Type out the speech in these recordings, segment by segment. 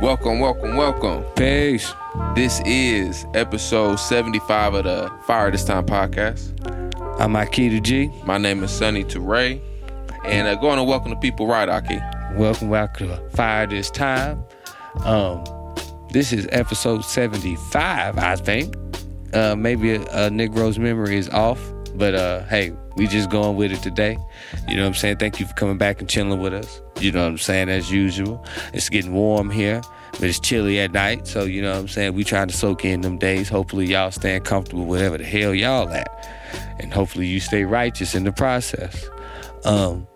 Welcome, welcome, welcome. Peace. This is episode 75 of the Fire This Time podcast. I'm Akita G. My name is Sunny Teray. And uh, go on and welcome the people right, Ahki. Welcome back to Fire This Time. Um, this is episode 75, I think. Uh, maybe a, a Negro's memory is off, but uh, hey, we just going with it today. You know what I'm saying? Thank you for coming back and chilling with us. You know what I'm saying? As usual, it's getting warm here, but it's chilly at night. So you know what I'm saying? We trying to soak in them days. Hopefully y'all staying comfortable whatever the hell y'all at, and hopefully you stay righteous in the process. Um,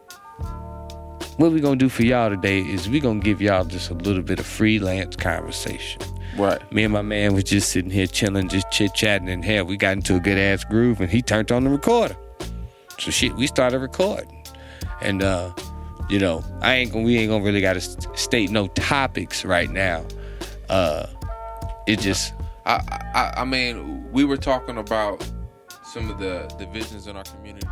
what we gonna do for y'all today is we gonna give y'all just a little bit of freelance conversation. Right. Me and my man was just sitting here chilling, just chit chatting, and hell, we got into a good ass groove, and he turned on the recorder. So shit, we started recording, and uh, you know, I ain't gonna, we ain't gonna really gotta state no topics right now. Uh, it just, I, I, I mean, we were talking about some of the divisions in our community,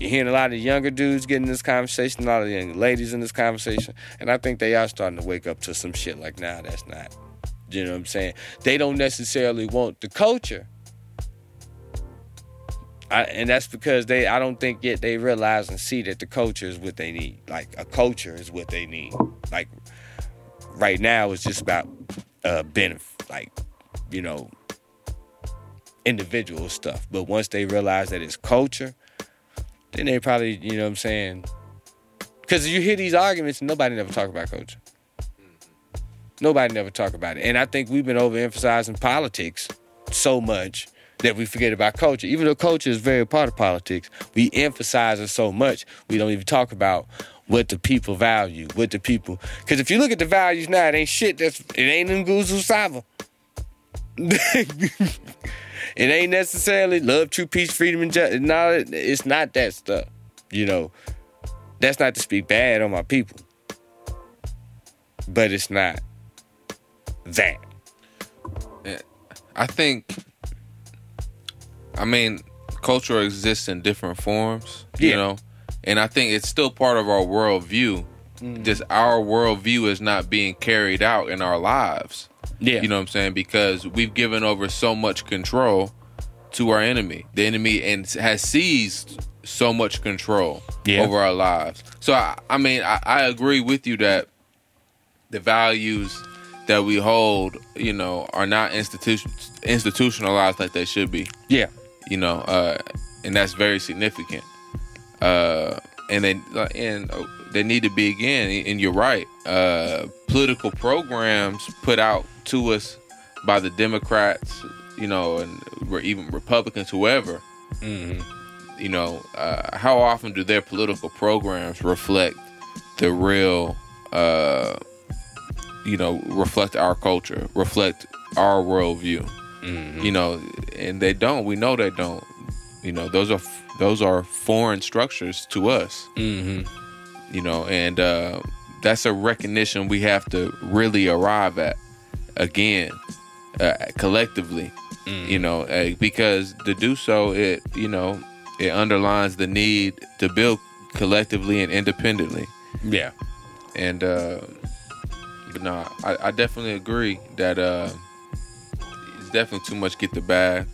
you're hearing a lot of younger dudes getting this conversation, a lot of young ladies in this conversation, and I think they are starting to wake up to some shit like, nah, that's not. You know what I'm saying? They don't necessarily want the culture. I, and that's because they I don't think yet they realize and see that the culture is what they need. Like a culture is what they need. Like right now it's just about uh benefit like, you know, individual stuff. But once they realize that it's culture, then they probably, you know what I'm saying? Because you hear these arguments and nobody never talk about culture. Mm-hmm. Nobody never talk about it. And I think we've been overemphasizing politics so much that we forget about culture. Even though culture is very part of politics, we emphasize it so much we don't even talk about what the people value, what the people. Because if you look at the values now, it ain't shit. That's it ain't in Nguzo Saba. It ain't necessarily love, true peace, freedom, and justice. No, it's not that stuff. You know, that's not to speak bad on my people, but it's not that. I think, I mean, culture exists in different forms, you Yeah. know, and I think it's still part of our worldview. Mm. Just our worldview is not being carried out in our lives. Yeah, You know what I'm saying? Because we've given over so much control to our enemy. The enemy and has seized so much control Yeah. over our lives. So I, I mean, I, I agree with you that the values that we hold, you know, are not institution institutionalized like they should be. yeah, You know, uh, and that's very significant. Uh, and then and they need to be again. And you're right. Uh, political programs put out to us by the Democrats, you know, and even Republicans, whoever. You know, uh, how often do their political programs reflect the real, uh, you know, reflect our culture, reflect our worldview? You know, and they don't. We know they don't. You know, those are those are foreign structures to us. mm-hmm. You know, and uh, that's a recognition we have to really arrive at again, uh, collectively. You know, uh, because to do so, it you know, it underlines the need to build collectively and independently. yeah, And uh, but no, I, I definitely agree that uh, it's definitely too much get the bag,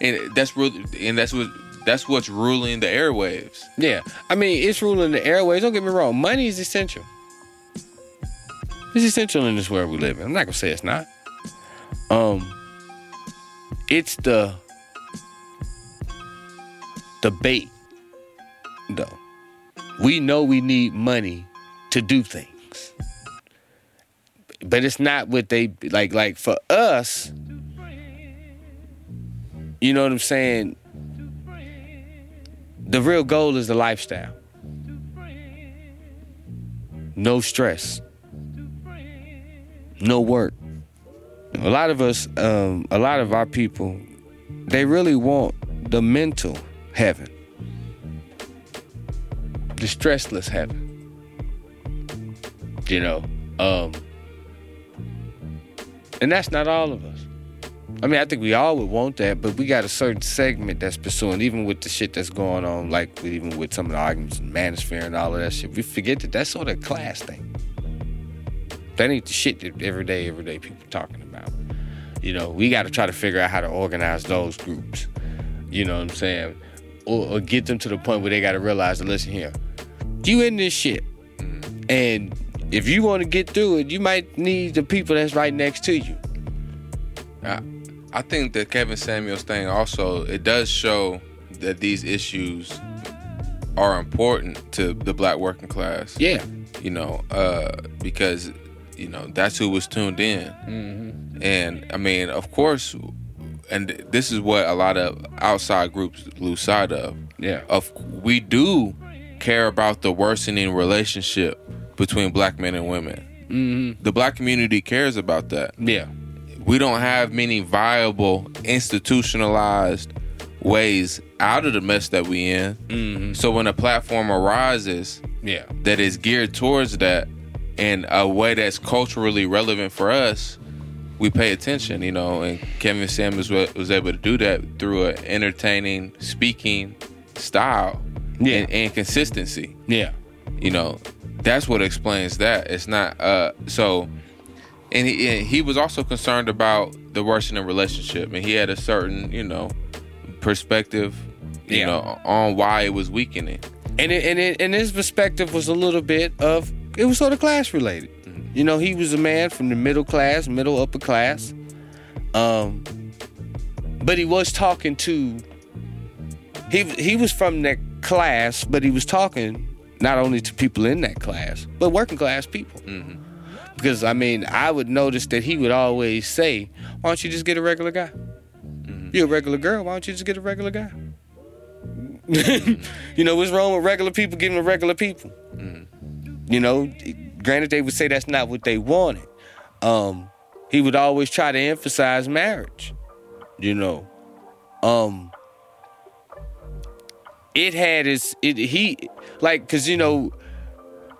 and that's really and that's what that's what's ruling the airwaves. yeah. I mean, it's ruling the airwaves. Don't get me wrong. Money is essential. It's essential in this world we live in. I'm not gonna say it's not. Um, it's the the bait, though. We know we need money to do things, but it's not what they like. Like for us, you know what I'm saying. The real goal is the lifestyle. No stress. No work. A lot of us, um, a lot of our people, they really want the mental heaven, the stressless heaven. You know, um, and that's not all of us. I mean, I think we all would want that, but we got a certain segment that's pursuing, even with the shit that's going on, like even with some of the arguments and manosphere and all of that shit. We forget that that's sort of a class thing. That ain't the shit that everyday, everyday people talking about. You know, we got to try to figure out how to organize those groups. You know what I'm saying? Or, or get them to the point where they got to realize that, listen here, you in this shit. And if you want to get through it, you might need the people that's right next to you. I, I think the Kevin Samuels thing also it does show that these issues are important to the black working class. Yeah. You know, uh, because you know that's who was tuned in, and I mean, of course, and this is what a lot of outside groups lose sight of. Yeah. Of we do care about the worsening relationship between black men and women. Mm-hmm. The black community cares about that Yeah. We don't have many viable institutionalized ways out of the mess that we in. So when a platform arises Yeah. that is geared towards that in a way that's culturally relevant for us, we pay attention, you know. And Kevin Samuels wa- was able to do that through an entertaining speaking style Yeah. and, and consistency Yeah. you know that's what explains that it's not uh so and he, and he was also concerned about the worsening relationship and he had a certain you know perspective you Yeah. know on why it was weakening And it, and it, and his perspective was a little bit of it was sort of class related. You know, he was a man from the middle class, middle upper class. Um, but he was talking to he he was from that class, but he was talking not only to people in that class, but working class people. Because I mean, I would notice that he would always say, "Why don't you just get a regular guy? You're a regular girl. Why don't you just get a regular guy?" you know, what's wrong with regular people getting to regular people? You know, granted, they would say that's not what they wanted. Um, he would always try to emphasize marriage. You know, um, it had its it he like because you know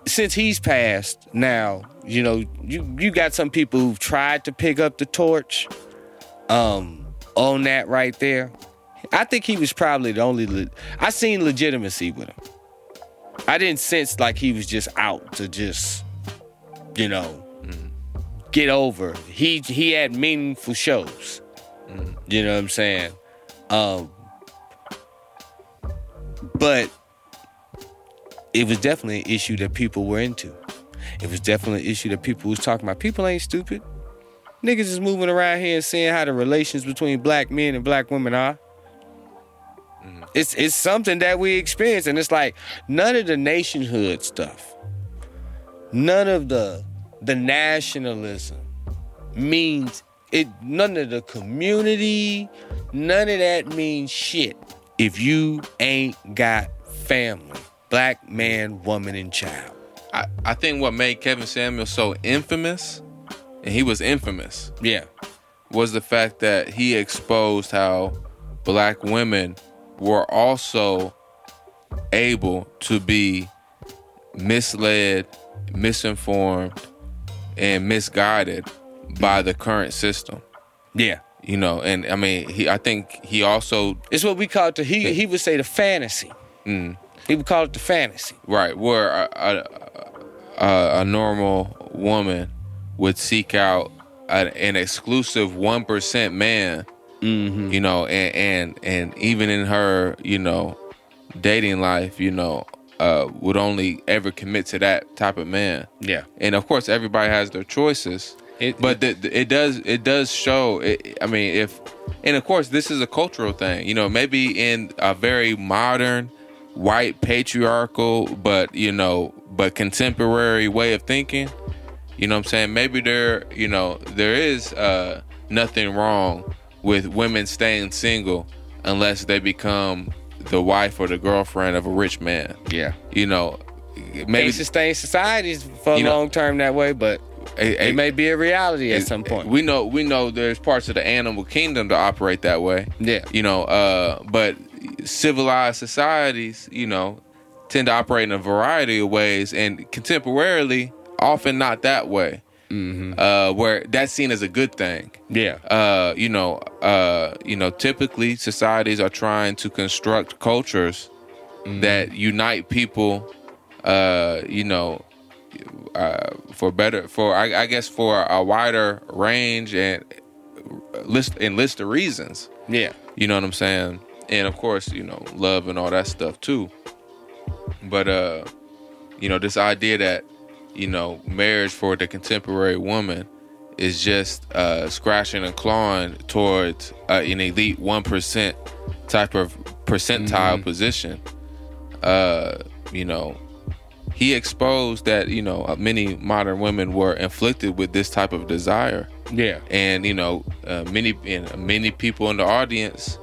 since he's passed now you know you you got some people who've tried to pick up the torch um on that right there. I think he was probably the only le- i seen legitimacy with him. I didn't sense like he was just out to just you know get over. He he had meaningful shows. You know what i'm saying? Um but it was definitely an issue that people were into. It was definitely an issue that people was talking about. People ain't stupid. Niggas is moving around here and seeing how the relations between black men and black women are. Mm-hmm. It's it's something that we experience, and it's like none of the nationhood stuff, none of the the nationalism means it. None of the community, none of that means shit if you ain't got family, black man, woman, and child. I, I think what made kevin samuel so infamous and he was infamous Yeah, was the fact that he exposed how black women were also able to be misled, misinformed, and misguided by the current system. yeah. You know, and I mean, he. I think he also It's what we call it. The, he he would say the fantasy. He would call it the fantasy. right where a, a, a, a normal woman would seek out a, an exclusive one percent man. You know, and and and even in her, you know, dating life, you know, uh, would only ever commit to that type of man. Yeah. and of course everybody has their choices It- but the, the- it does it does show it, i mean if and of course this is a cultural thing you know maybe in a very modern white patriarchal but you know but contemporary way of thinking you know what i'm saying maybe there you know there is uh nothing wrong with women staying single unless they become the wife or the girlfriend of a rich man Yeah. you know Maybe sustain societies for You know- long term that way, but a- it may be a reality at some point. We know we know there's parts of the animal kingdom to operate that way. Yeah. You know, uh, but civilized societies, you know, tend to operate in a variety of ways and contemporarily often not that way. uh, where that's seen as a good thing. Yeah. Uh, you know, uh, you know, typically societies are trying to construct cultures that unite people. Uh, you know, uh, for better, for I, I guess for a wider range and list and list of reasons. Yeah. You know what I'm saying? And of course, you know, love and all that stuff too. But uh, you know, this idea that, you know, marriage for the contemporary woman is just uh scratching and clawing towards uh, an elite one percent type of percentile position. Uh, you know, he exposed that, you know, uh, many modern women were inflicted with this type of desire Yeah. and you know uh, many and many people in the audience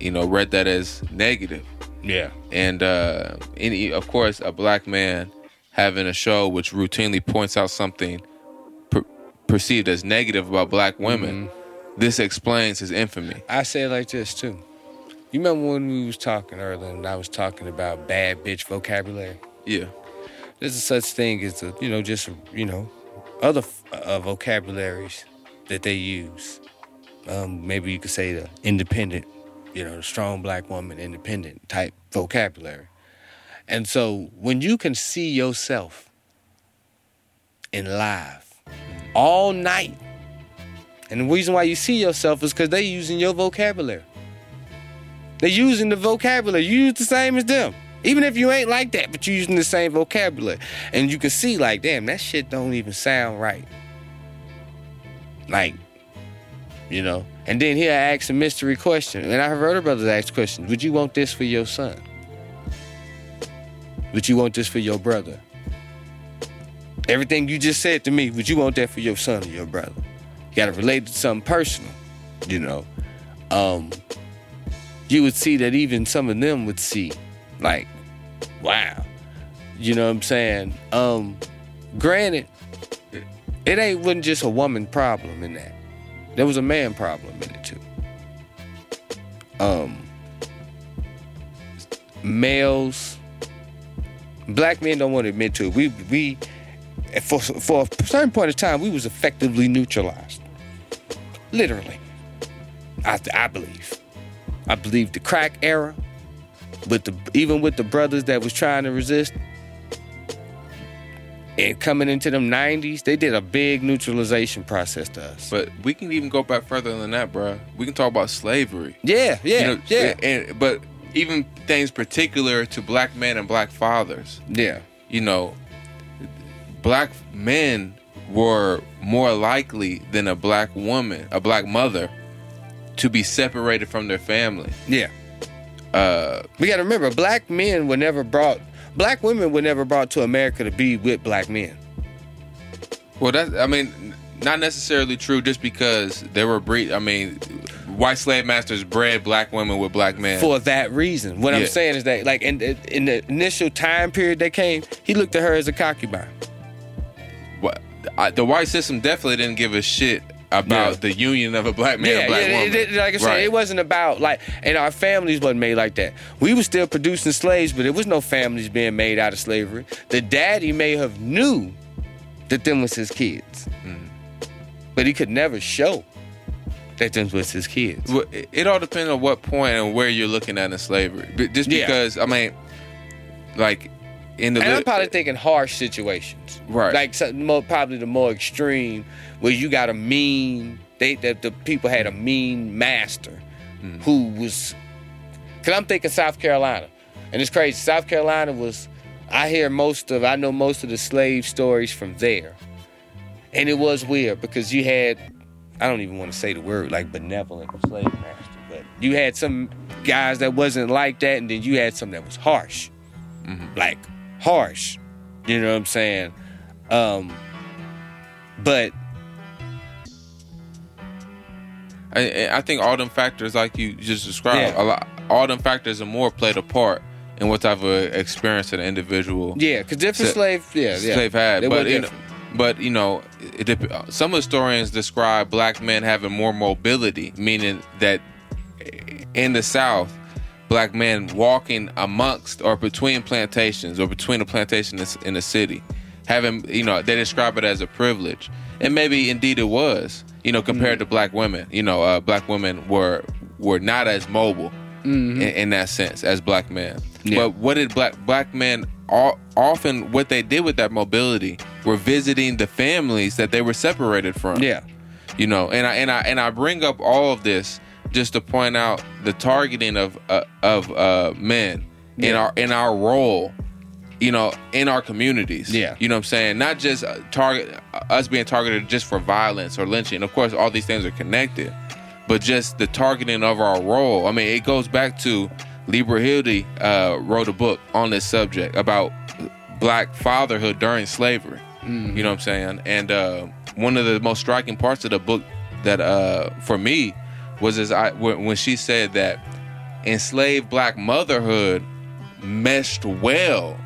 you know read that as negative Yeah. and uh any of course a black man having a show which routinely points out something per- perceived as negative about black women this explains his infamy I say it like this too. You remember when we was talking earlier and I was talking about bad bitch vocabulary? yeah There's a such thing as a, you know, just, you know, other uh, vocabularies that they use. Um, maybe you could say the independent, you know, strong black woman, independent type vocabulary. And so when you can see yourself in live all night, and the reason why you see yourself is because they're using your vocabulary. They're using the vocabulary. You use the same as them. Even if you ain't like that, but you're using the same vocabulary. And you can see, like, damn, that shit don't even sound right. Like, you know. And then he'll ask a mystery question. And I have other brothers ask questions. Would you want this for your son? Would you want this for your brother? Everything you just said to me, would you want that for your son or your brother? You gotta relate to something personal, you know. Um, you would see that even some of them would see, like, wow. You know what I'm saying? Um, granted, it ain't wasn't just a woman problem in that. There was a man problem in it too. Um, males, black men don't want to admit to it. We we for for a certain point of time we was effectively neutralized, literally. I I believe. I believe the crack era, with the even with the brothers that was trying to resist, and coming into them '90s, they did a big neutralization process to us. but we can even go back further than that bruh. we can talk about slavery yeah, yeah, you know, yeah, and but even things particular to black men and black fathers yeah, you know, black men were more likely than a black woman, a black mother, to be separated from their family. yeah. Uh, We got to remember, black men were never brought, black women were never brought to America to be with black men. well, that I mean, not necessarily true. Just because they were breed, I mean, white slave masters bred black women with black men. For that reason, what I'm saying is that, like, in, in the initial time period they came, he looked at her as a concubine. What- I- the white system definitely didn't give a shit about Yeah. the union of a black man yeah, black yeah. woman. it- it- like I said, Right. it wasn't about like, and our families wasn't made like that. We were still producing slaves, but there was no families being made out of slavery. The daddy may have knew that them was his kids, Mm. but he could never show that them was his kids. Well, it, it all depends on what point and where you're looking at in slavery. But just Yeah. because, I mean, like in the And I'm probably thinking harsh situations, Right. Like something more, probably the more extreme, where you got a mean. They that the people had a mean master, Mm. who was. Cause I'm thinking South Carolina, and it's crazy. South Carolina was. I hear most of. I know most of the slave stories from there, and it was weird because you had. I don't even want to say the word like benevolent slave master, but you had some guys that wasn't like that, and then you had some that was harsh like harsh. You know what I'm saying? Um, but I, I think all them factors, like you just described, Yeah. a lot, all them factors and more played a part in what type of experience an individual yeah, because different slave, yeah, yeah, slave had. But you know, but you know, it, some historians describe black men having more mobility, meaning that in the South, black men walking amongst or between plantations or between a plantation in the city, having you know they describe it as a privilege, and maybe indeed it was. You know, compared to black women, you know, uh, black women were were not as mobile in, in that sense as black men. Yeah. But what did black black men all, often what they did with that mobility were visiting the families that they were separated from Yeah. you know and i and i and i bring up all of this just to point out the targeting of uh, of uh men in our in our role you know in our communities. Yeah. you know what i'm saying? Not just uh, target uh, us being targeted just for violence or lynching. Of course all these things are connected but just the targeting of our role. I mean it goes back to Libra Hilde uh wrote a book on this subject about black fatherhood during slavery. You know what I'm saying? And uh, one of the most striking parts of the book that uh, for me was as I when when she said that enslaved black motherhood meshed well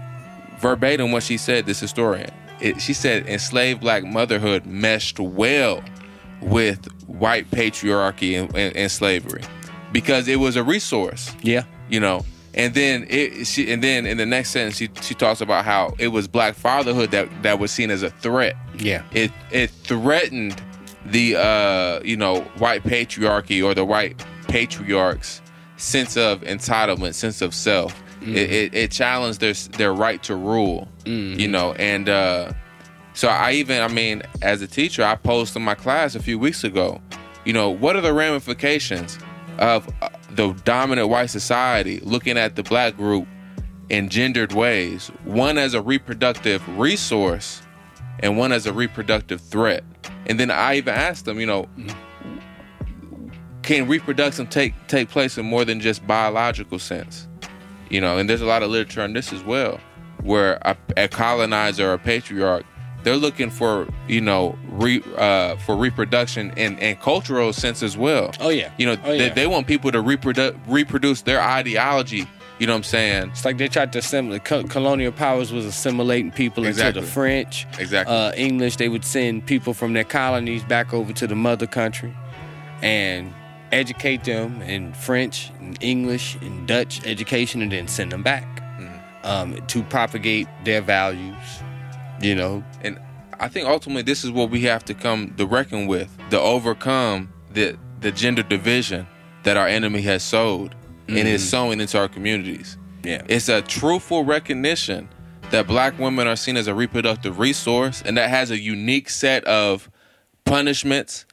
verbatim what she said this historian it, she said enslaved black motherhood meshed well with white patriarchy and, and, and slavery because it was a resource Yeah. you know and then it she and then in the next sentence she, she talks about how it was black fatherhood that that was seen as a threat Yeah. it it threatened the uh you know white patriarchy or the white patriarchs sense of entitlement sense of self. It, it, it challenged their their right to rule you know and uh so i even i mean as a teacher i posed in my class a few weeks ago you know what are the ramifications of uh, the dominant white society looking at the black group in gendered ways? One as a reproductive resource and one as a reproductive threat. And then I even asked them, you know, can reproduction take take place in more than just biological sense? You know, and there's a lot of literature on this as well, where a, a colonizer or a patriarch they're looking for you know re, uh, for reproduction and, and cultural sense as well. Oh yeah. You know, Oh, they, yeah. they want people to reproduce reproduce their ideology. You know what I'm saying? It's like they tried to assimilate. Co- colonial powers was assimilating people into Exactly. the French, Exactly. uh, English. They would send people from their colonies back over to the mother country, and educate them in French, and English, and Dutch education, and then send them back Mm-hmm. um, to propagate their values. You know, and I think ultimately this is what we have to come to reckon with to overcome the the gender division that our enemy has sowed and is sowing into our communities. yeah, It's a truthful recognition that black women are seen as a reproductive resource and that has a unique set of punishments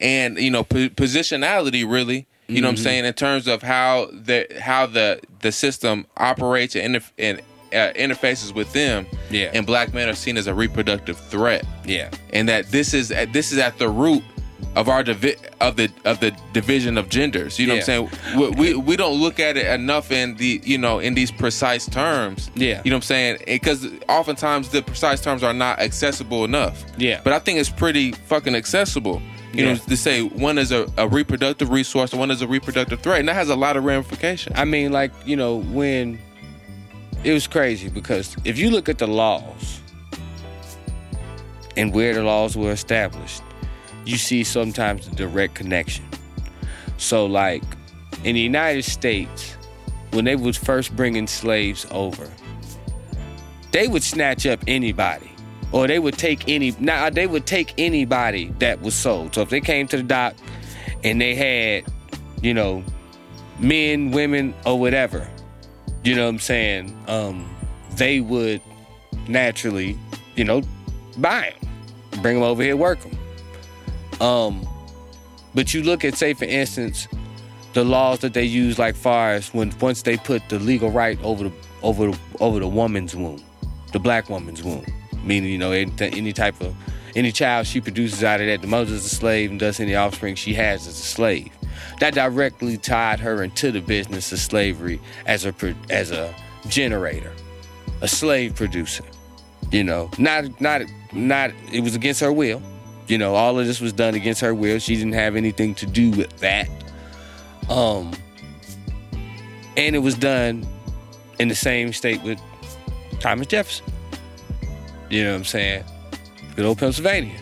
and you know po- positionality really you know what i'm saying in terms of how the how the the system operates and, interf- and uh, interfaces with them. Yeah. and black men are seen as a reproductive threat. Yeah, and that this is at this is at the root of our divi- of the of the division of genders. You know what I'm saying? We, we we don't look at it enough in the you know in these precise terms. Yeah. You know what I'm saying? Because oftentimes the precise terms are not accessible enough. Yeah. But I think it's pretty fucking accessible. You know, to say one is a, a reproductive resource and one is a reproductive threat, and that has a lot of ramifications. I mean, like you know, when it was crazy because if you look at the laws and where the laws were established, you see sometimes the direct connection. So, like in the United States, when they was first bringing slaves over, they would snatch up anybody, or they would take any. Now they would take anybody that was sold. So if they came to the dock and they had, you know, men, women, or whatever, you know what I'm saying? Um, they would naturally, you know, buy them, bring them over here, work them. Um, but you look at, say, for instance, the laws that they use, like far as when once they put the legal right over the over the over the woman's womb, the black woman's womb, meaning you know any, any type of any child she produces out of that, the mother's a slave and thus any offspring she has is a slave. That directly tied her into the business of slavery as a as a generator, a slave producer. You know, not not not it was against her will. You know, all of this was done against her will. She didn't have anything to do with that. Um and it was done in the same state with Thomas Jefferson. You know what I'm saying? Good old Pennsylvania.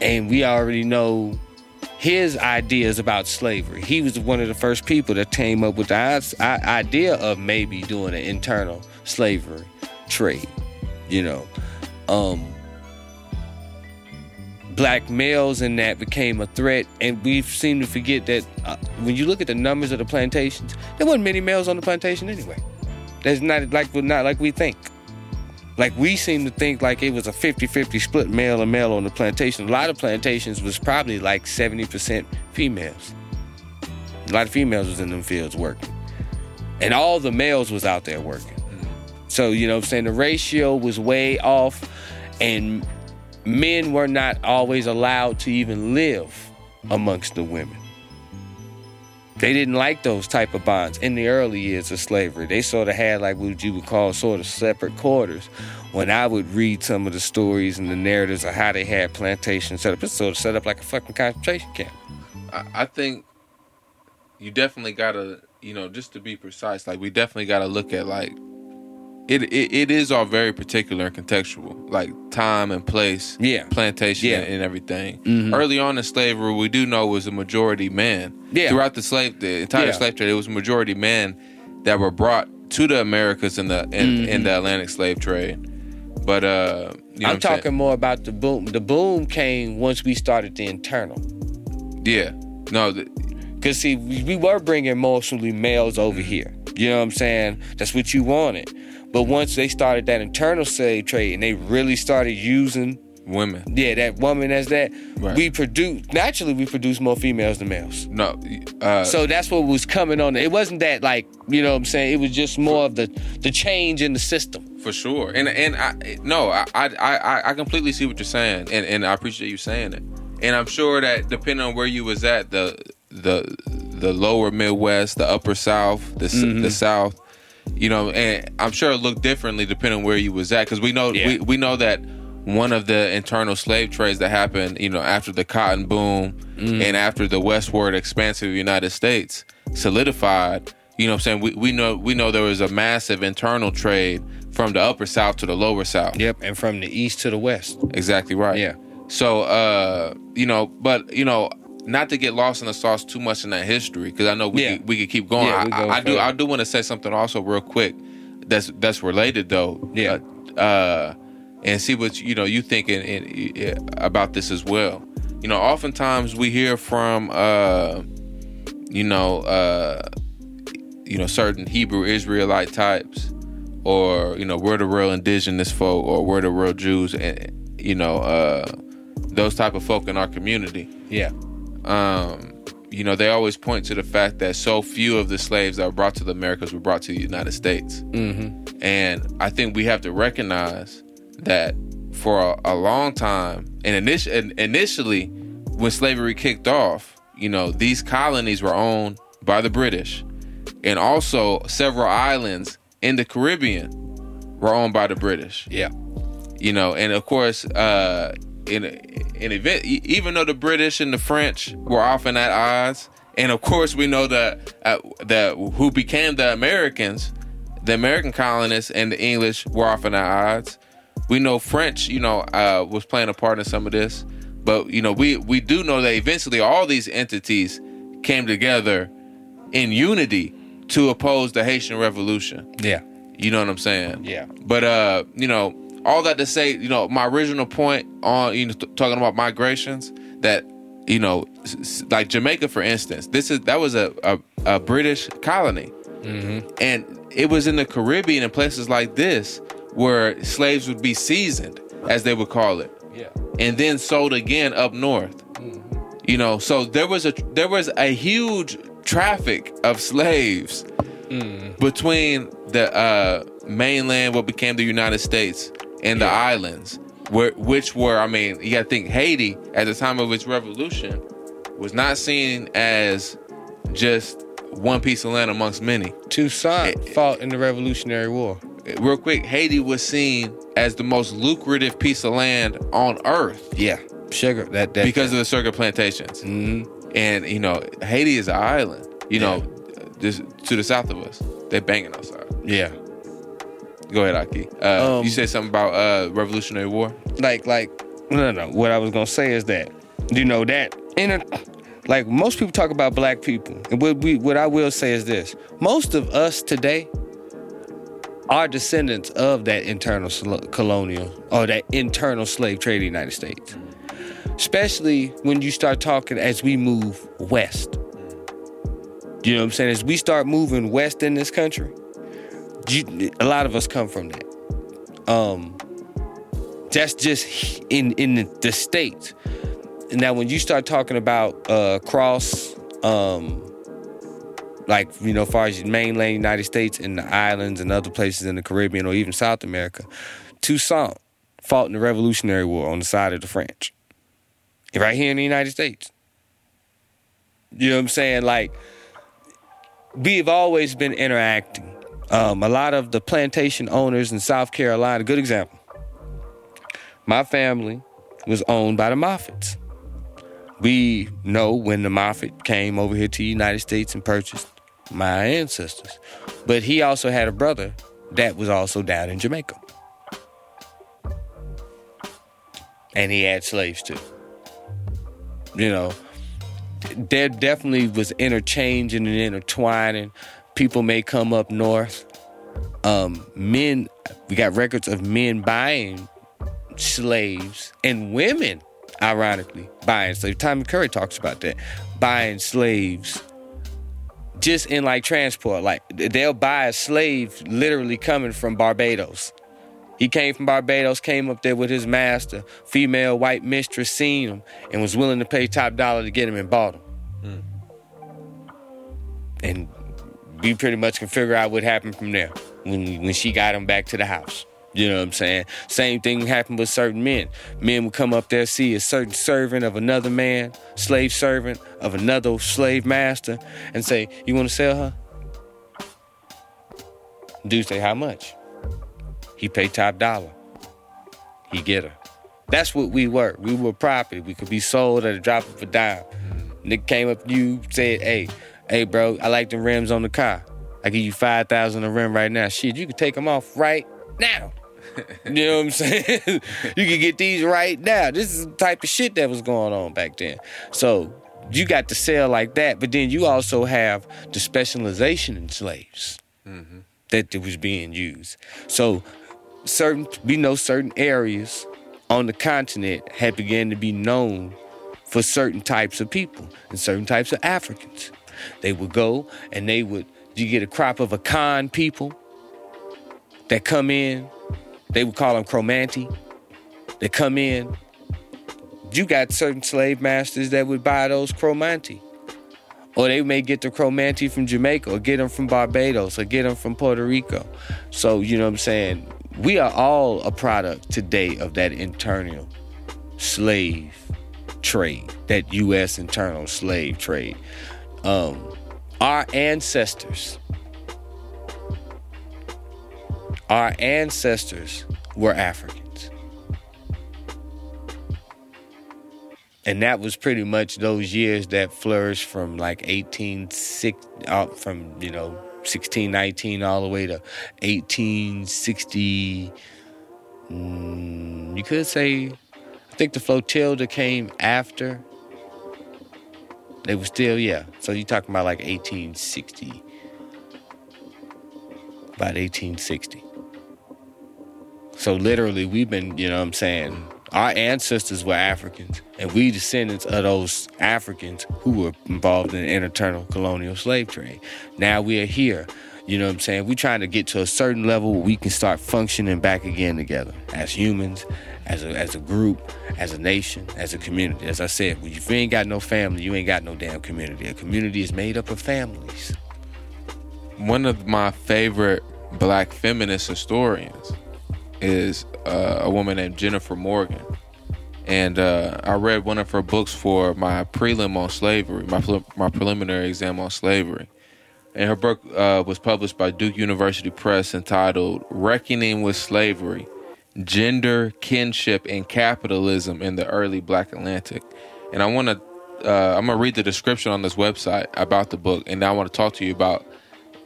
And we already know his ideas about slavery. He was one of the first people that came up with the idea of maybe doing an internal slavery trade. You know, um, black males and that became a threat, and we seem to forget that uh, when you look at the numbers of the plantations, there wasn't many males on the plantation anyway. That's not like not like we think. Like we seem to think like it was a 50-50 split male and male on the plantation. A lot of plantations was probably like 70% females. A lot of females was in them fields working. And all the males was out there working. So, you know I'm saying? The ratio was way off and men were not always allowed to even live amongst the women. They didn't like those type of bonds in the early years of slavery. They sort of had like what you would call sort of separate quarters. When I would read some of the stories and the narratives of how they had plantations set up, it's sort of set up like a fucking concentration camp. I, I think you definitely gotta, you know, just to be precise, like we definitely gotta look at like it, it, it is all very particular and contextual, like time and place, Yeah. plantation Yeah. and everything. Mhm. Early on in slavery, we do know was a majority man. Yeah. Throughout the slave, the entire Yeah. slave trade, it was majority men that were brought to the Americas in the in, in the Atlantic slave trade. But uh, you know Mm-hmm. I'm talking more about the boom. The boom came once we started the internal. Yeah. No. The, Cause see, we, we were bringing mostly males over here. You know what I'm saying? That's what you wanted. But once they started that internal slave trade and they really started using, women. yeah, that woman as that, Right. we produce naturally we produce more females than males. No. Uh, So that's what was coming on. It wasn't that like you know what I'm saying. It was just more of the the change in the system. For sure, and and I no, I I I, I completely see what you're saying, and, and I appreciate you saying it. And I'm sure that depending on where you was at, the the the lower Midwest, the upper South, the Mm-hmm. the South, you know, and I'm sure it looked differently depending on where you was at, because we know Yeah. we we know that one of the internal slave trades that happened, you know, after the cotton boom Mm-hmm. and after the westward expansion of the United States solidified, you know what I'm saying? We, we know we know there was a massive internal trade from the upper south to the lower south. Yep, and from the east to the west. Exactly right. Yeah. So uh, you know, but you know, not to get lost in the sauce too much in that history, because I know we Yeah. could, we could keep going. Yeah, I, go I, I do. I do want to say something also real quick that's that's related though. Yeah. Uh, uh, and see what you know you think in, in, about this as well. You know, oftentimes we hear from uh, you know uh, you know certain Hebrew Israelite types, or you know we're the real indigenous folk, or we're the real Jews, and you know uh, those type of folk in our community. Yeah. Um, you know they always point to the fact that so few of the slaves that were brought to the Americas were brought to the United States. Mm-hmm. And I think we have to recognize that for a, a long time, and init- initially, when slavery kicked off, you know, these colonies were owned by the British. And also, several islands in the Caribbean were owned by the British. Yeah. You know, and of course, uh, in in event, even though the British and the French were often at odds, and of course we know that uh, that who became the Americans, the American colonists and the English were often at odds. We know French, you know, uh, was playing a part in some of this, but you know, we we do know that eventually all these entities came together in unity to oppose the Haitian Revolution. Yeah. You know what I'm saying? Yeah. But uh, you know, all that to say, you know, my original point on you know talking about migrations that you know, s- like Jamaica, for instance, this is that was a a, a British colony, mm-hmm. and it was in the Caribbean and places like this where slaves would be seasoned, as they would call it, Yeah. and then sold again up north. Mm-hmm. You know, so there was a there was a huge traffic of slaves mm. between the uh, mainland, what became the United States, and the islands, where which were, I mean, you got to think Haiti at the time of its revolution was not seen as just one piece of land amongst many. Toussaint fought in the Revolutionary War. Real quick, Haiti was seen as the most lucrative piece of land on earth Yeah. Sugar. That that because of the sugar plantations. Mhm. And you know, Haiti is an island. You know, just to the south of us, they're banging outside. Yeah. Go ahead, Ahki. Uh, Um, you said something about uh, Revolutionary War. like like no no what i was gonna say is that you know that in a, like most people talk about black people and what we what i will say is this most of us today are descendants of that internal sl- colonial or that internal slave trade of the united states especially when you start talking as we move west. You know what I'm saying? As we start moving west in this country, a lot of us come from that. Um, that's just in in the, states. Now, when you start talking about uh, cross, um, like you know, far as mainland United States and the islands and other places in the Caribbean or even South America, Toussaint fought in the Revolutionary War on the side of the French, right here in the United States. You know what I'm saying? Like we've always been interacting. Um, a lot of the plantation owners in South Carolina, good example. My family was owned by the Moffats. We know when the Moffat came over here to the United States and purchased my ancestors. But he also had a brother that was also down in Jamaica. And he had slaves too. You know, there definitely was interchanging and intertwining. People may come up north. Um, men, we got records of men buying slaves and women, ironically, buying slaves. Tommy Curry talks about that. Buying slaves just in like transport. Like they'll buy a slave literally coming from Barbados. He came from Barbados, came up there with his master, female white mistress, seen him, and was willing to pay top dollar to get him and bought him. Mm. And we pretty much can figure out what happened from there when when she got him back to the house. You know what I'm saying? Same thing happened with certain men. Men would come up there, see a certain servant of another man, slave servant of another slave master, and say, You want to sell her? Dude say, How much? He pay top dollar. He get her. That's what we were. We were property. We could be sold at a drop of a dime. Nick came up to you, said, Hey, hey, bro, I like the rims on the car. I give you 5000 a rim right now. Shit, you can take them off right now you know what I'm saying? you can get these right now. This is the type of shit that was going on back then. So you got to sell like that, but then you also have the specialization in slaves mm-hmm. that was being used. So certain we know certain areas on the continent had began to be known for certain types of people and certain types of Africans. They would go and they would you get a crop of Akan people that come in they would call them Kromanti. They come in. You got certain slave masters that would buy those Kromanti. Or they may get the Kromanti from Jamaica or get them from Barbados or get them from Puerto Rico. So, you know what I'm saying? We are all a product today of that internal slave trade, that U.S. internal slave trade. Um, our ancestors our ancestors were Africans. And that was pretty much those years that flourished from like 1860, uh, from, you know, 1619 all the way to 1860. Mm, you could say, I think the Clotilda came after. They were still, yeah. So you're talking about like 1860. About 1860. So literally, we've been, you know what I'm saying, our ancestors were Africans, and we descendants of those Africans who were involved in the internal colonial slave trade. Now we are here. You know what I'm saying? We're trying to get to a certain level where we can start functioning back again together as humans, as a, as a group, as a nation, as a community. As I said, if you ain't got no family, you ain't got no damn community. A community is made up of families. One of my favorite black feminist historians is uh, a woman named Jennifer Morgan. And uh, I read one of her books for my prelim on slavery, my, my preliminary exam on slavery. And her book uh, was published by Duke University Press entitled Reckoning with Slavery Gender, Kinship, and Capitalism in the Early Black Atlantic. And I want to, uh, I'm going to read the description on this website about the book. And I want to talk to you about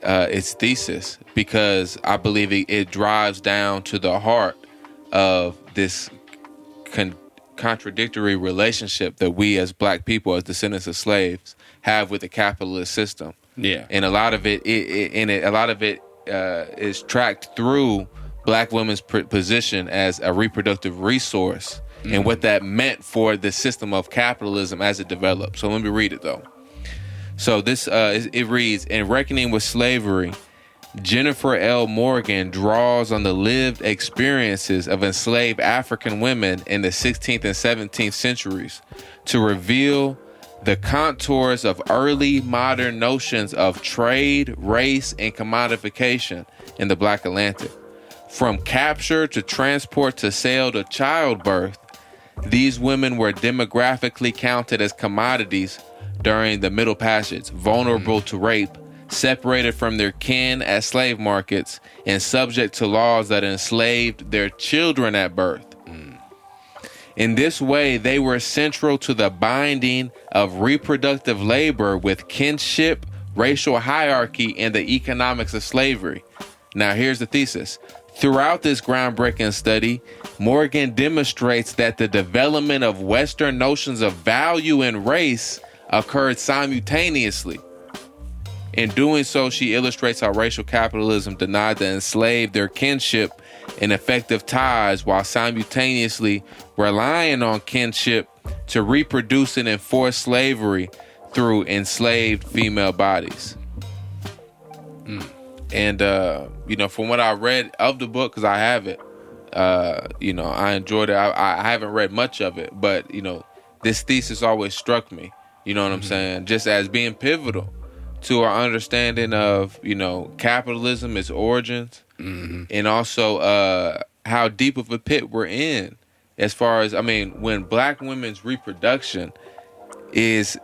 uh, its thesis because I believe it, it, drives down to the heart of this con- contradictory relationship that we as black people, as descendants of slaves, have with the capitalist system. Yeah, and a lot of it, it, it and it, a lot of it uh, is tracked through black women's position as a reproductive resource and what that meant for the system of capitalism as it developed. So let me read it though. So this uh, it reads: In reckoning with slavery, Jennifer L. Morgan draws on the lived experiences of enslaved African women in the 16th and 17th centuries to reveal the contours of early modern notions of trade, race, and commodification in the Black Atlantic. From capture to transport to sale to childbirth, these women were demographically counted as commodities during the Middle Passage, vulnerable to rape, separated from their kin at slave markets, and subject to laws that enslaved their children at birth. In this way, they were central to the binding of reproductive labor with kinship, racial hierarchy, and the economics of slavery. Now, here's the thesis. Throughout this groundbreaking study, Morgan demonstrates that the development of Western notions of value and race occurred simultaneously. In doing so, she illustrates how racial capitalism denied the enslaved their kinship and effective ties while simultaneously relying on kinship to reproduce and enforce slavery through enslaved female bodies. And, uh, you know, from what I read of the book, because I have it, uh, you know, I enjoyed it. I, I haven't read much of it, but, you know, this thesis always struck me, you know what I'm saying? Just as being pivotal to our understanding of, you know, capitalism, its origins, and also uh, how deep of a pit we're in as far as I mean, when black women's reproduction is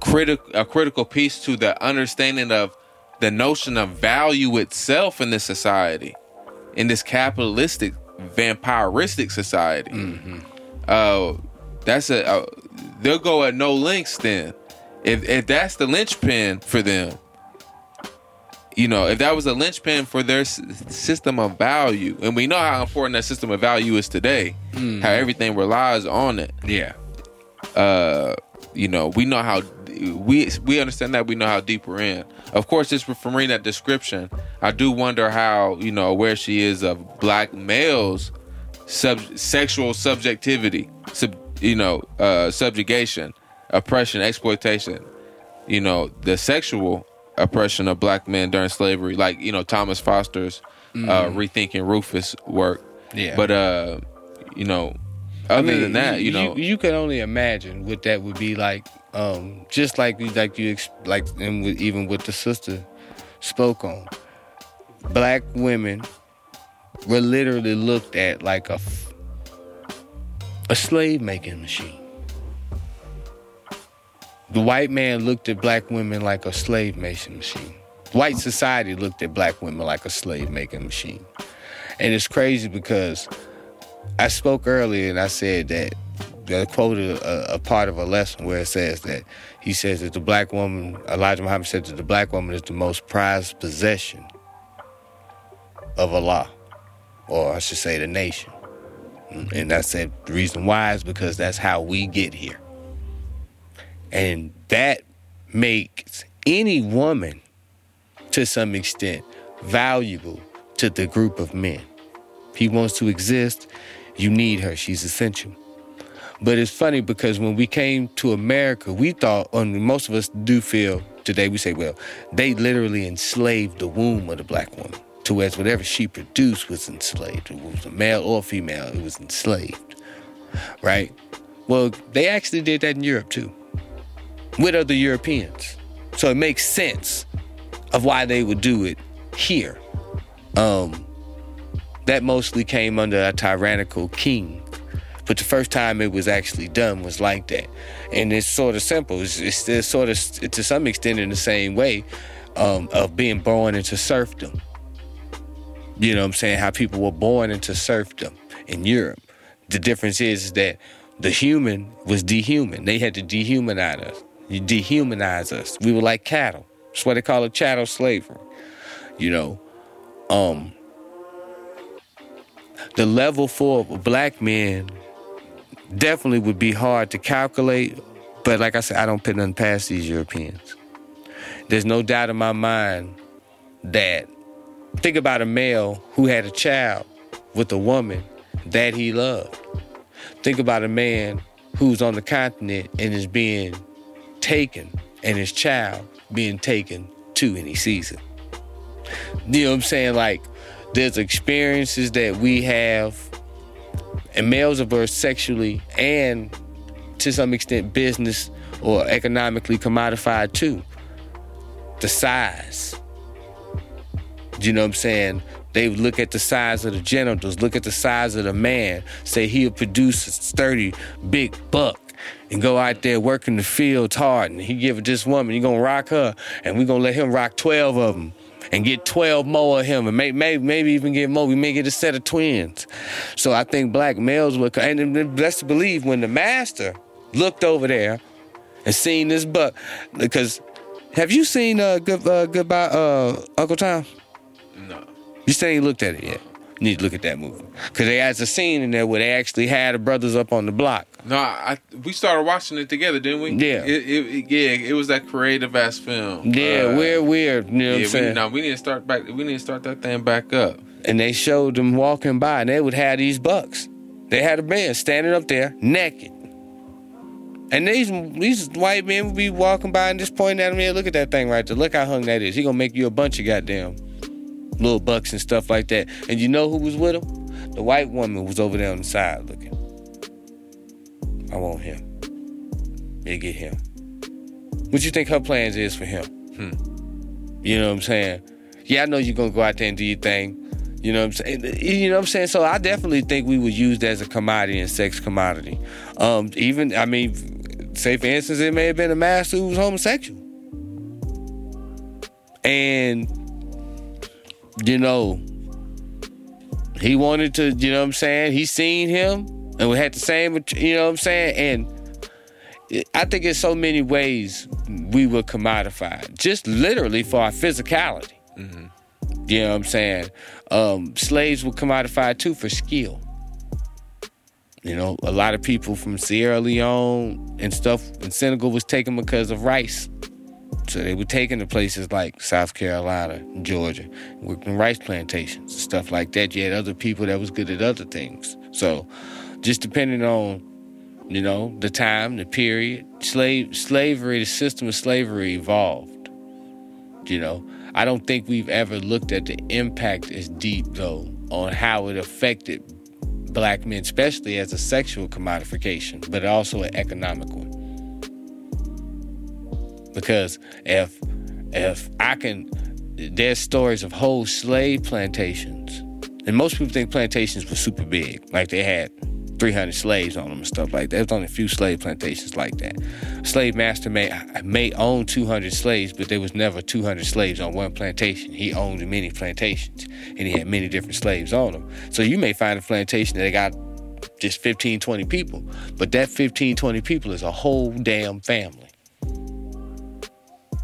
critical a critical piece to the understanding of the notion of value itself in this society, in this capitalistic, vampiristic society. Uh, that's a uh, they'll go at no lengths then. If if that's the linchpin for them, you know, if that was a linchpin for their s- system of value, and we know how important that system of value is today, how everything relies on it. Yeah. Uh, you know, we know how we we understand that we know how deep we're in. Of course, just from reading that description, I do wonder how you know where she is of black males' sub sexual subjectivity, sub, you know, uh, subjugation, oppression, exploitation. You know, the sexual oppression of black men during slavery, like you know Thomas Foster's uh, rethinking Rufus work. Yeah. But uh, you know, other than that, you know, you, can only imagine what that would be like. Um, just like you- like you like, and with, even what the sister spoke on, black women were literally looked at like a a slave making machine. The white man looked at black women like a slave making machine. White society looked at black women like a slave making machine. And it's crazy because I spoke earlier and I said that I quoted a, a part of a lesson where it says that he says that the black woman, Elijah Muhammad said that the black woman is the most prized possession of Allah, or I should say the nation. Mm, and I said the reason why is because that's how we get here. And that makes any woman, to some extent, valuable to the group of men. If he wants to exist, you need her. She's essential. But it's funny because when we came to America, we thought, and most of us do feel today, we say, well, they literally enslaved the womb of the black woman. To where whatever she produced was enslaved. It was a male or female, it was enslaved. Right? Well, they actually did that in Europe too, with other Europeans. So it makes sense of why they would do it here. Um, that mostly came under a tyrannical king. But the first time it was actually done was like that. And it's sort of simple. It's, it's still sort of, to some extent, in the same way um, of being born into serfdom. You know what I'm saying? How people were born into serfdom in Europe. The difference is, is that the human was dehuman. They had to dehumanize us. You dehumanize us. We were like cattle. That's why they call it chattel slavery. You know, um, the level for black men definitely would be hard to calculate. But like I said, I don't put nothing past these Europeans. There's no doubt in my mind that think about a male who had a child with a woman that he loved. Think about a man who's on the continent and is being taken, and his child being taken to any season. You know what I'm saying? Like, there's experiences that we have, and males are both sexually and to some extent business or economically commodified too. The size. You know what I'm saying? They look at the size of the genitals, look at the size of the man, say he'll produce a sturdy, big buck, and go out there working the fields hard. And he give it this woman, he gonna rock her, and we gonna let him rock 12 of them and get 12 more of him and may, may, maybe even get more. We may get a set of twins. So I think black males would, and let's believe when the master looked over there and seen this buck, because have you seen uh, good, uh, Goodbye uh, Uncle Tom? No. You still ain't looked at it yet. Need to look at that movie. Because they has a scene in there where they actually had the brothers up on the block. No, I we started watching it together, didn't we? Yeah. It, it, yeah, it was that creative ass film. Yeah, Uh, weird, weird. You know what Yeah, I'm we, saying? no, we need to start back. We need to start that thing back up. and they showed them walking by, and they would have these bucks. They had a man standing up there naked. And these these white men would be walking by and just pointing at him. Yeah, look at that thing right there. Look how hung that is. He gonna make you a bunch of goddamn little bucks and stuff like that. And you know who was with him? The white woman was over there on the side looking. I want him. Yeah, get him. What you think her plans is for him? You know what I'm saying? Yeah, I know you're gonna go out there and do your thing. You know what I'm saying? You know what I'm saying? So I definitely think we were used as a commodity and sex commodity. Um, even I mean, say for instance, it may have been a master who was homosexual. And you know, he wanted to, you know what I'm saying? He seen him and we had the same, you know what I'm saying? And I think in so many ways we were commodified, just literally for our physicality. You know what I'm saying? Um, slaves were commodified too for skill. You know, a lot of people from Sierra Leone and stuff in Senegal was taken because of rice. So they were taken to places like South Carolina Georgia, working rice plantations stuff like that. You had other people that was good at other things. So just depending on, you know, the time, the period, slave slavery, the system of slavery evolved. You know, I don't think we've ever looked at the impact as deep though on how it affected black men, especially as a sexual commodification, but also an economic one. Because if if I can, there's stories of whole slave plantations, and most people think plantations were super big, like they had 300 slaves on them and stuff like that. There's only a few slave plantations like that. Slave master may may own 200 slaves, but there was never 200 slaves on one plantation. He owned many plantations, and he had many different slaves on them. So you may find a plantation that got just 15, 20 people, but that 15, 20 people is a whole damn family.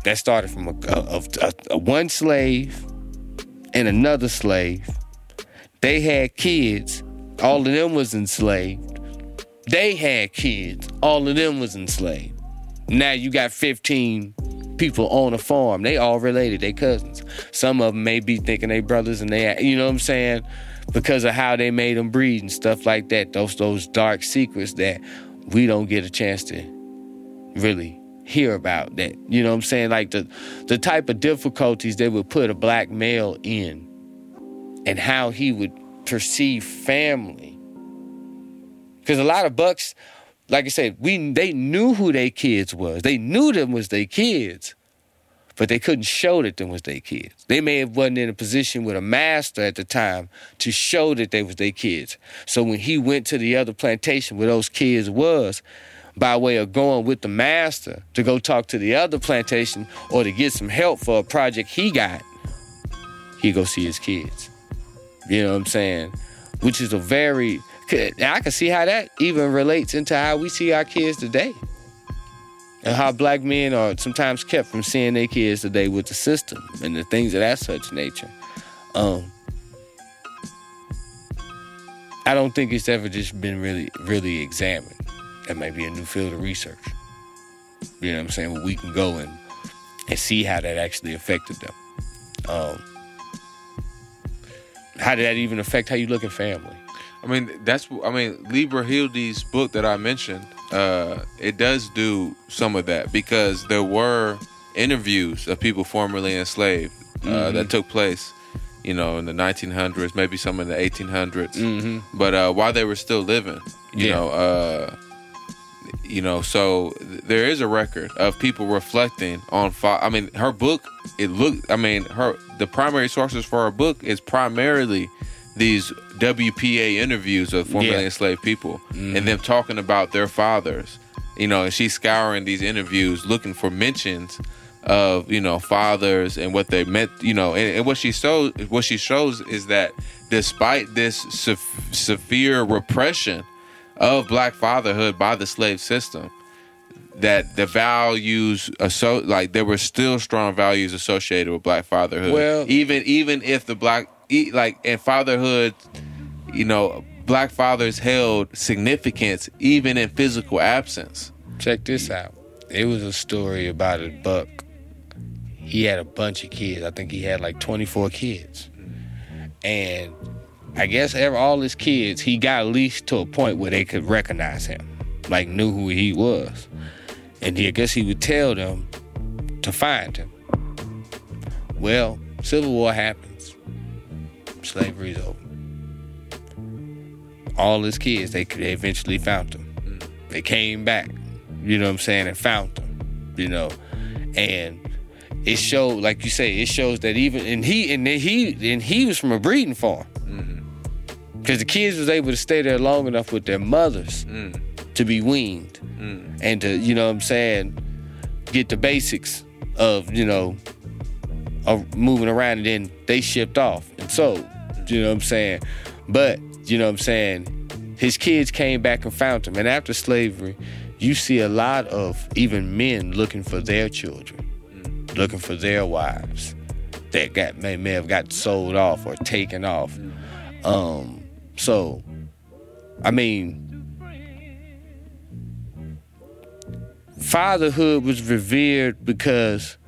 That started from a, a, a, a one slave and another slave. They had kids. All of them was enslaved. They had kids. All of them was enslaved. Now you got 15 people on a farm. They all related. They cousins. Some of them may be thinking they brothers and they, you know what I'm saying? Because of how they made them breed and stuff like that. Those those dark secrets that we don't get a chance to really hear about that. You know what I'm saying? Like the the type of difficulties they would put a black male in and how he would perceive family. Cause a lot of bucks, like I said, we they knew who their kids was. They knew them was their kids. But they couldn't show that them was their kids. They may have wasn't in a position with a master at the time to show that they was their kids. So when he went to the other plantation where those kids was, by way of going with the master to go talk to the other plantation or to get some help for a project he got, he go see his kids. You know what I'm saying? Which is a very I can see how that even relates into how we see our kids today. And how black men are sometimes kept from seeing their kids today with the system and the things of that such nature. Um, I don't think it's ever just been really, really examined. That might be a new field of research. You know what I'm saying? Where we can go and and see how that actually affected them. Um, how did that even affect how you look at family? I mean, that's I mean, Libra Hilde's book that I mentioned, uh, it does do some of that because there were interviews of people formerly enslaved uh, Mm-hmm. that took place, you know, in the 1900s, maybe some in the 1800s. Mm-hmm. But uh, while they were still living, you Yeah. know, uh, you know, so there is a record of people reflecting on. Fa- I mean, her book. It looked. I mean, her the primary sources for her book is primarily these WPA interviews of formerly Yeah. enslaved people and mm. them talking about their fathers. You know, and she's scouring these interviews looking for mentions of you know fathers and what they meant. You know, and, and what she shows what she shows is that despite this se- severe repression of black fatherhood by the slave system, that the values so like there were still strong values associated with black fatherhood. Well- even even if the black like in fatherhood, you know, black fathers held significance even in physical absence. Check this out. It was a story about a buck. He had a bunch of kids. I think he had like 24 kids. And I guess ever all his kids, he got least to a point where they could recognize him, like knew who he was. And he, I guess he would tell them to find him. Well, Civil War happens. Slavery's over. All his kids, they, they eventually found him. They came back, you know what I'm saying, and found him, you know. And it showed, like you say, it shows that even and he and he and he was from a breeding farm. Because the kids was able to stay there long enough with their mothers mm. to be weaned mm. and to, you know what I'm saying, get the basics of, you know, of moving around and then they shipped off and so, You know what I'm saying? But, you know what I'm saying, his kids came back and found him. And after slavery, you see a lot of even men looking for their children, mm. looking for their wives that got may, may have got sold off or taken off. Um, so I mean fatherhood was revered because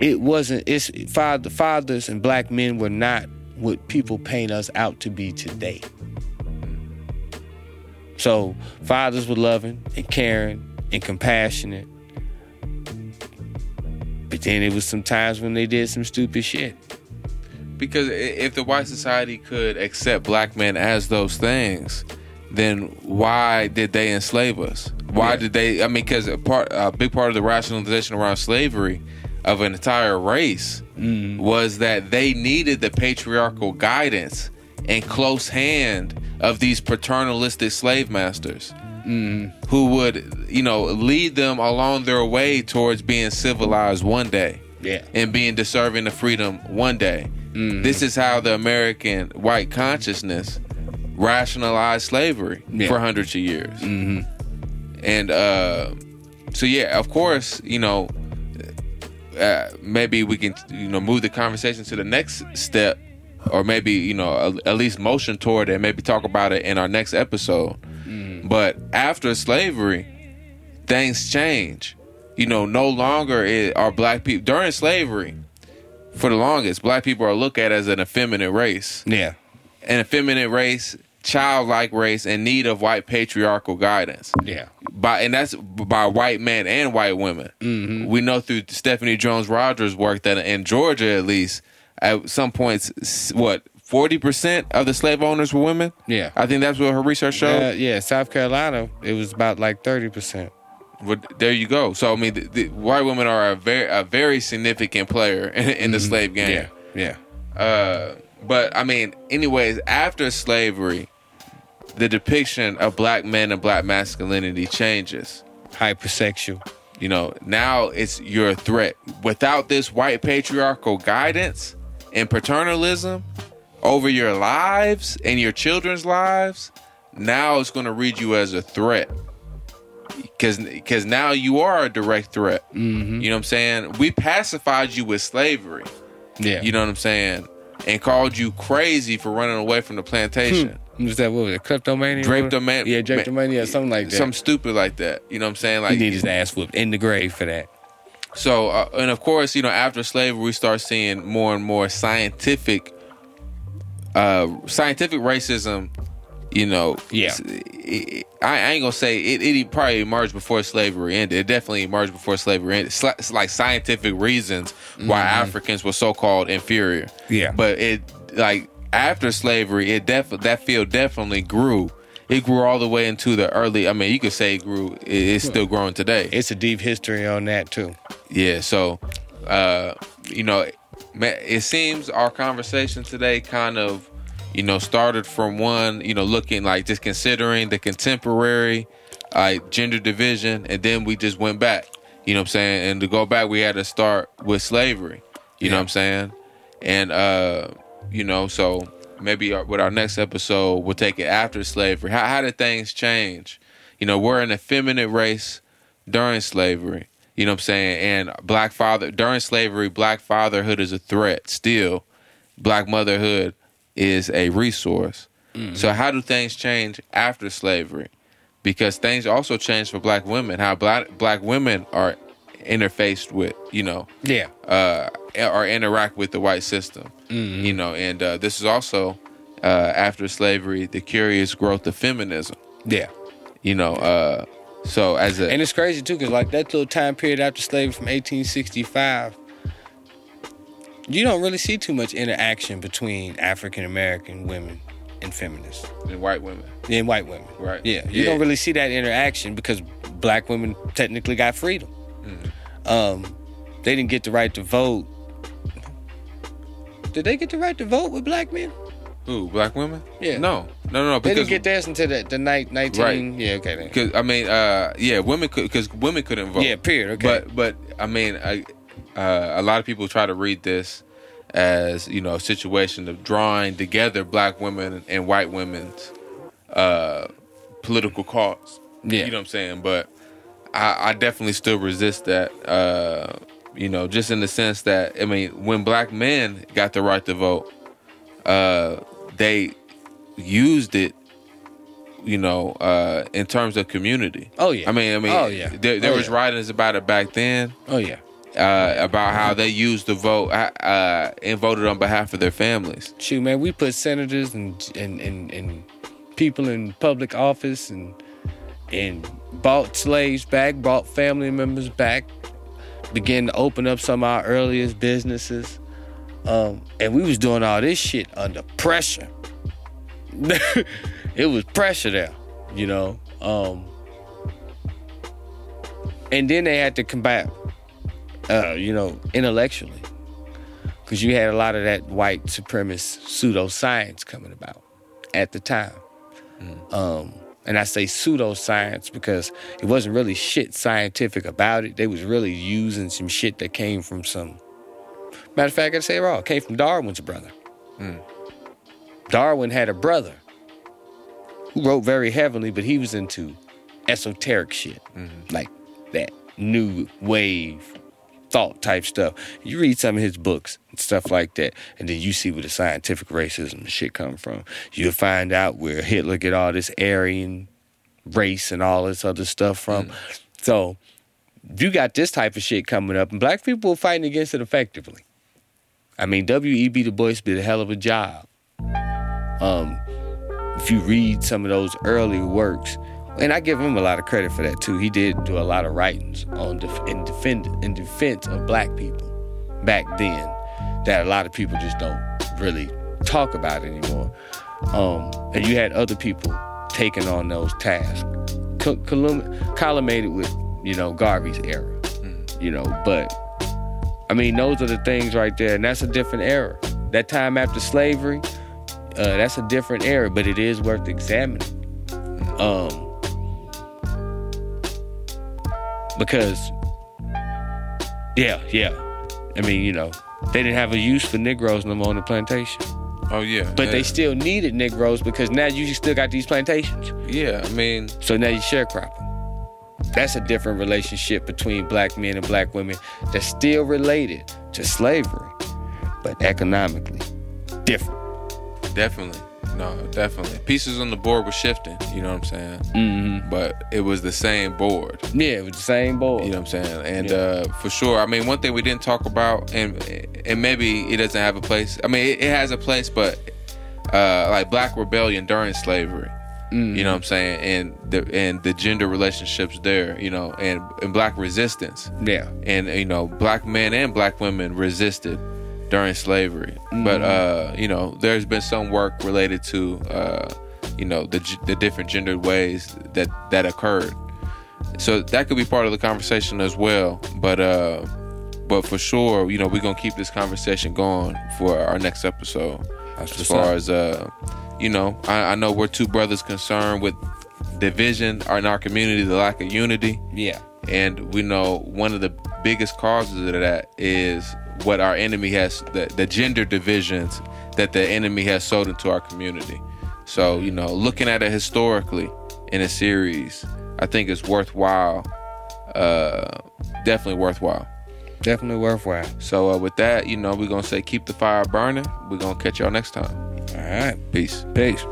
it wasn't it's father fathers and black men were not what people paint us out to be today. So fathers were loving and caring and compassionate. But then it was some times when they did some stupid shit. Because if the white society could accept black men as those things, then why did they enslave us? Why Yeah. did they? I mean, because a part, a big part of the rationalization around slavery of an entire race mm. was that they needed the patriarchal guidance and close hand of these paternalistic slave masters mm. who would, you know, lead them along their way towards being civilized one day Yeah. and being deserving of freedom one day. This is how the American white consciousness rationalized slavery Yeah. for hundreds of years. And uh, so, yeah, of course, you know, uh, maybe we can, you know, move the conversation to the next step, or maybe you know, at, at least motion toward it, and maybe talk about it in our next episode. But after slavery, things change. You know, no longer are black people during slavery. For the longest, black people are looked at as an effeminate race, Yeah. an effeminate race, childlike race, in need of white patriarchal guidance Yeah. by and that's by white men and white women. Mm-hmm. We know through Stephanie Jones Rogers' work that in Georgia, at least, at some points, what forty percent of the slave owners were women. Yeah. I think that's what her research showed. Uh, yeah, South Carolina, it was about like 30%. But there you go. So I mean, the, the white women are a very a very significant player in, in the slave game. Mm-hmm. Yeah. Yeah. Uh, but I mean, anyways, after slavery, the depiction of black men and black masculinity changes. Hypersexual. You know, now it's you're a threat. Without this white patriarchal guidance and paternalism over your lives and your children's lives, now it's going to read you as a threat. Cause, cause now you are a direct threat. Mm-hmm. You know what I'm saying? We pacified you with slavery. Yeah. You know what I'm saying? And called you crazy for running away from the plantation. was that what was it? Kleptomania? Drapetomania- Yeah, drapetomania, something like that. Something stupid like that. You know what I'm saying? Like he Like need his ass whooped in the grave for that. So, uh, and of course, you know, after slavery, we start seeing more and more scientific uh, scientific racism, you know, Yeah. it- I, I ain't gonna say it, it probably emerged before slavery ended. It definitely emerged before slavery ended. It's like, scientific reasons why Africans were so called inferior. Yeah. but it like after slavery, it def that field definitely grew. It grew all the way into the early. I mean, you could say it grew. It, it's still growing today. It's a deep history on that too. Yeah, so uh, you know, it seems our conversation today kind of, you know, started from one, you know, looking like just considering the contemporary like gender division, and then we just went back. You know what I'm saying? And to go back, we had to start with slavery. You know what I'm saying? And uh, you know, so maybe our, with our next episode, we'll take it after slavery. How, how did things change? You know, we're an effeminate race during slavery. You know what I'm saying? And black father during slavery, black fatherhood is a threat still. Black motherhood is a resource. So how do things change after slavery? Because things also change for black women. How black black women are interfaced with, you know, Yeah. uh, or interact with the white system. You know, and uh, this is also uh, after slavery, the curious growth of feminism. Yeah. You know, uh, so as a And it's crazy too, because like that little time period after slavery from 1865, you don't really see too much interaction between African American women and feminists and white women, and white women. Right. Yeah. You Yeah. don't really see that interaction because black women technically got freedom. Mm-hmm. Um, they didn't get the right to vote. Did they get the right to vote with black men? who black women? Yeah. no, no, no, no. They didn't get theirs until the, the night 19. Right. Yeah, okay. Then. Cause, I mean, uh, yeah, women could because women couldn't vote. Yeah, period. Okay. But but I mean, I, uh, a lot of people try to read this as you know a situation of drawing together black women and white women's uh, political cause. Yeah. you know what I'm saying. But I, I definitely still resist that. Uh, you know, just in the sense that I mean, when black men got the right to vote, uh, they used it. You know, uh, in terms of community. Oh, yeah. I mean, I mean, Oh, yeah. There, there Oh, was yeah. writings about it back then oh, yeah. Uh, about how they used the vote uh, and voted on behalf of their families. Shoot, man, we put senators and and, and, and people in public office and and bought slaves back, brought family members back, began to open up some of our earliest businesses. Um, and we was doing all this shit under pressure. it was pressure there, you know. Um, and then they had to combat, uh, you know, intellectually because you had a lot of that white supremacist pseudoscience coming about at the time. Um, and I say pseudoscience because it wasn't really shit scientific about it. They was really using some shit that came from some. Matter of fact, I gotta say it wrong. Came from Darwin's brother. Darwin had a brother who wrote very heavily, but he was into esoteric shit, like that new wave thought type stuff. You read some of his books and stuff like that, and then you see where the scientific racism shit come from. You'll find out where Hitler get all this Aryan race and all this other stuff from. So you got this type of shit coming up, and black people are fighting against it effectively. I mean, W.E.B. Du Bois did a hell of a job. Um, if you read some of those early works, and I give him a lot of credit for that too. He did do a lot of writings on def- in defend in defense of black people back then that a lot of people just don't really talk about anymore. Um, and you had other people taking on those tasks, co- collimated with you know Garvey's era, you know. But I mean, those are the things right there, and that's a different era. That time after slavery, uh, that's a different era, but it is worth examining. Um, because, yeah, yeah. I mean, you know, they didn't have a use for Negroes no more on the plantation, Oh yeah, but yeah. they still needed Negroes because now you still got these plantations. yeah. I mean, So now you sharecropping. That's a different relationship between black men and black women that's still related to slavery, but economically different. definitely, no, definitely. Pieces on the board were shifting. You know what I'm saying? Mm-hmm. But it was the same board. Yeah, it was the same board. You know what I'm saying? And Yeah. uh, for sure, I mean, one thing we didn't talk about, and and maybe it doesn't have a place. I mean, it, it has a place, but uh, like black rebellion during slavery. You know what I'm saying, and the and the gender relationships there, you know, and and black resistance, Yeah. and you know, black men and black women resisted during slavery. But uh, you know, there's been some work related to uh, you know the the different gendered ways that that occurred. So that could be part of the conversation as well. But uh, but for sure, you know, we're gonna keep this conversation going for our next episode. That's as far up. as uh, you know, I, I know we're two brothers concerned with division in our community, the lack of unity. Yeah. And we know one of the biggest causes of that is what our enemy has, the, the gender divisions that the enemy has sold into our community. So, you know, looking at it historically in a series, I think it's worthwhile. Uh, definitely worthwhile. Definitely worthwhile. So, uh, with that, you know, we're going to say keep the fire burning. We're going to catch y'all next time. All right. Peace. Peace.